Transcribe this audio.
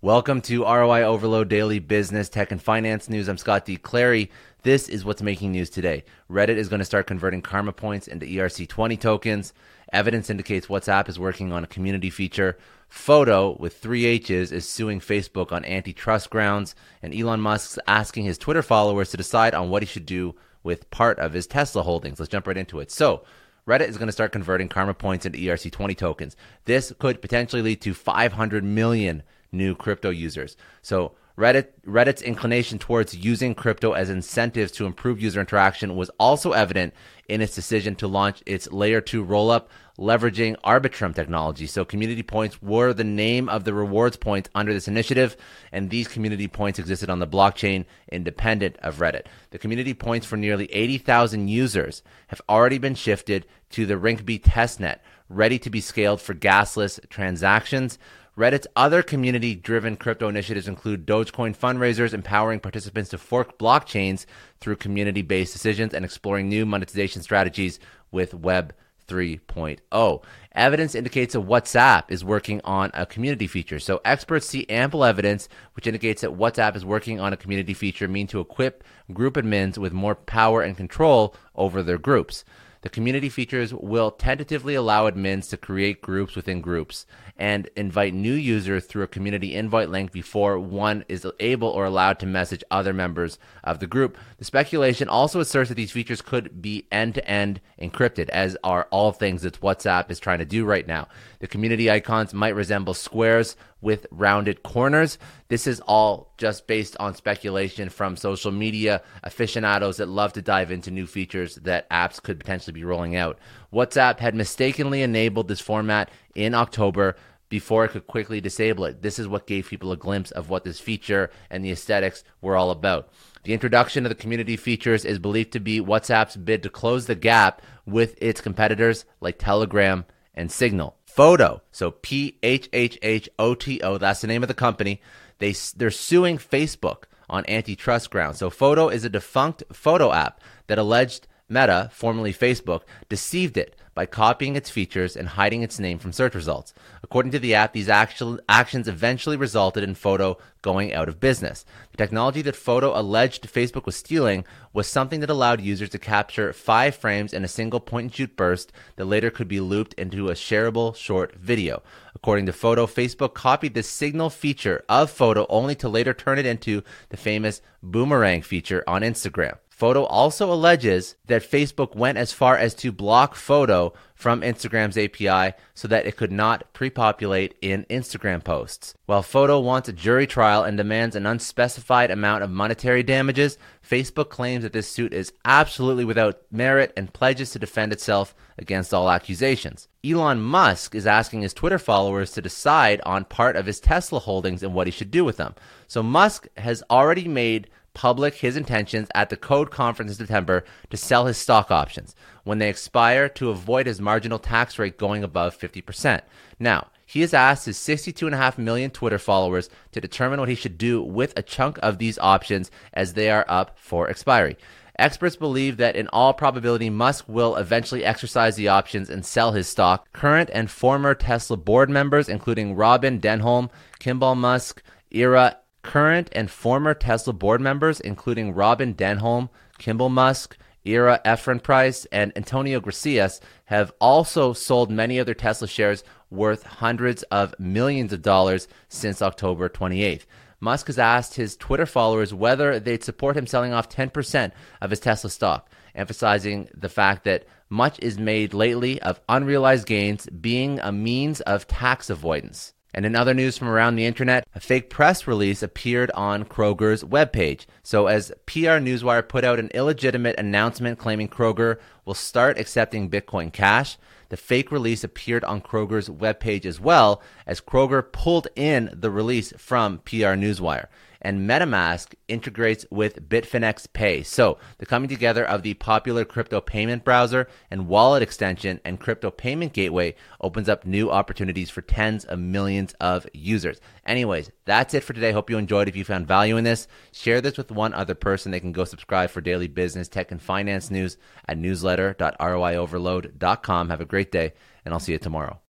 Welcome to ROI Overload Daily Business, Tech, and Finance News. I'm Scott D. Clary. This is what's making news today. Reddit is going to start converting karma points into ERC20 tokens. Evidence indicates WhatsApp is working on a community feature. Phhhoto with three H's is suing Facebook on antitrust grounds. And Elon Musk's asking his Twitter followers to decide on what he should do with part of his Tesla holdings. Let's jump right into it. So, Reddit is going to start converting karma points into ERC20 tokens. This could potentially lead to 500 million new crypto users. So Reddit Reddit's inclination towards using crypto as incentives to improve user interaction was also evident in its decision to launch its layer 2 rollup leveraging Arbitrum technology. So community points were the name of the rewards points under this initiative and these community points existed on the blockchain independent of Reddit. The community points for nearly 80,000 users have already been shifted to the Rinkeby testnet, ready to be scaled for gasless transactions. Reddit's other community driven crypto initiatives include Dogecoin fundraisers, empowering participants to fork blockchains through community based decisions, and exploring new monetization strategies with Web 3.0. Evidence indicates that WhatsApp is working on a community feature. So experts see ample evidence which indicates that WhatsApp is working on a community feature mean to equip group admins with more power and control over their groups. The community features will tentatively allow admins to create groups within groups and invite new users through a community invite link before one is able or allowed to message other members of the group. The speculation also asserts that these features could be end to end encrypted, as are all things that WhatsApp is trying to do right now. The community icons might resemble squares with rounded corners. This is all just based on speculation from social media aficionados that love to dive into new features that apps could potentially be rolling out. WhatsApp had mistakenly enabled this format in October before it could quickly disable it. This is what gave people a glimpse of what this feature and the aesthetics were all about. The introduction of the community features is believed to be WhatsApp's bid to close the gap with its competitors like Telegram and Signal. Phhhoto, so P H H H O T O, that's the name of the company. They they're suing Facebook on antitrust grounds. So Phhhoto is a defunct photo app that alleged Meta, formerly Facebook, deceived it by copying its features and hiding its name from search results. According to the app, these actual actions eventually resulted in Phhhoto going out of business. The technology that Phhhoto alleged Facebook was stealing was something that allowed users to capture five frames in a single point and shoot burst that later could be looped into a shareable short video. According to Phhhoto, Facebook copied the signal feature of Phhhoto only to later turn it into the famous boomerang feature on Instagram. Phhhoto also alleges that Facebook went as far as to block Phhhoto from Instagram's API so that it could not pre-populate in Instagram posts. While Phhhoto wants a jury trial and demands an unspecified amount of monetary damages, Facebook claims that this suit is absolutely without merit and pledges to defend itself against all accusations. Elon Musk is asking his Twitter followers to decide on part of his Tesla holdings and what he should do with them. So Musk has already made public his intentions at the Code Conference in September to sell his stock options when they expire to avoid his marginal tax rate going above 50%. Now, he has asked his 62.5 million Twitter followers to determine what he should do with a chunk of these options as they are up for expiry. Experts believe that in all probability, Musk will eventually exercise the options and sell his stock. Current and former Tesla board members, including Robin Denholm, Kimball Musk, Ira Current and former Tesla board members, including Robin Denholm, Kimball Musk, Ira Ehrenpreis and Antonio Gracias, have also sold many of their Tesla shares worth hundreds of millions of dollars since October 28th. Musk has asked his Twitter followers whether they'd support him selling off 10% of his Tesla stock, emphasizing the fact that much is made lately of unrealized gains being a means of tax avoidance. And in other news from around the internet, a fake press release appeared on Kroger's webpage. So, as PR Newswire put out an illegitimate announcement claiming Kroger will start accepting Bitcoin Cash, the fake release appeared on Kroger's webpage as well, as Kroger pulled in the release from PR Newswire and MetaMask integrates with Bitfinex Pay. So, the coming together of the popular crypto payment browser and wallet extension and crypto payment gateway opens up new opportunities for tens of millions of users. Anyways, that's it for today. Hope you enjoyed. If you found value in this, share this with one other person. They can go subscribe for daily business, tech, and finance news at newsletter.roioverload.com. Have a great day, and I'll see you tomorrow.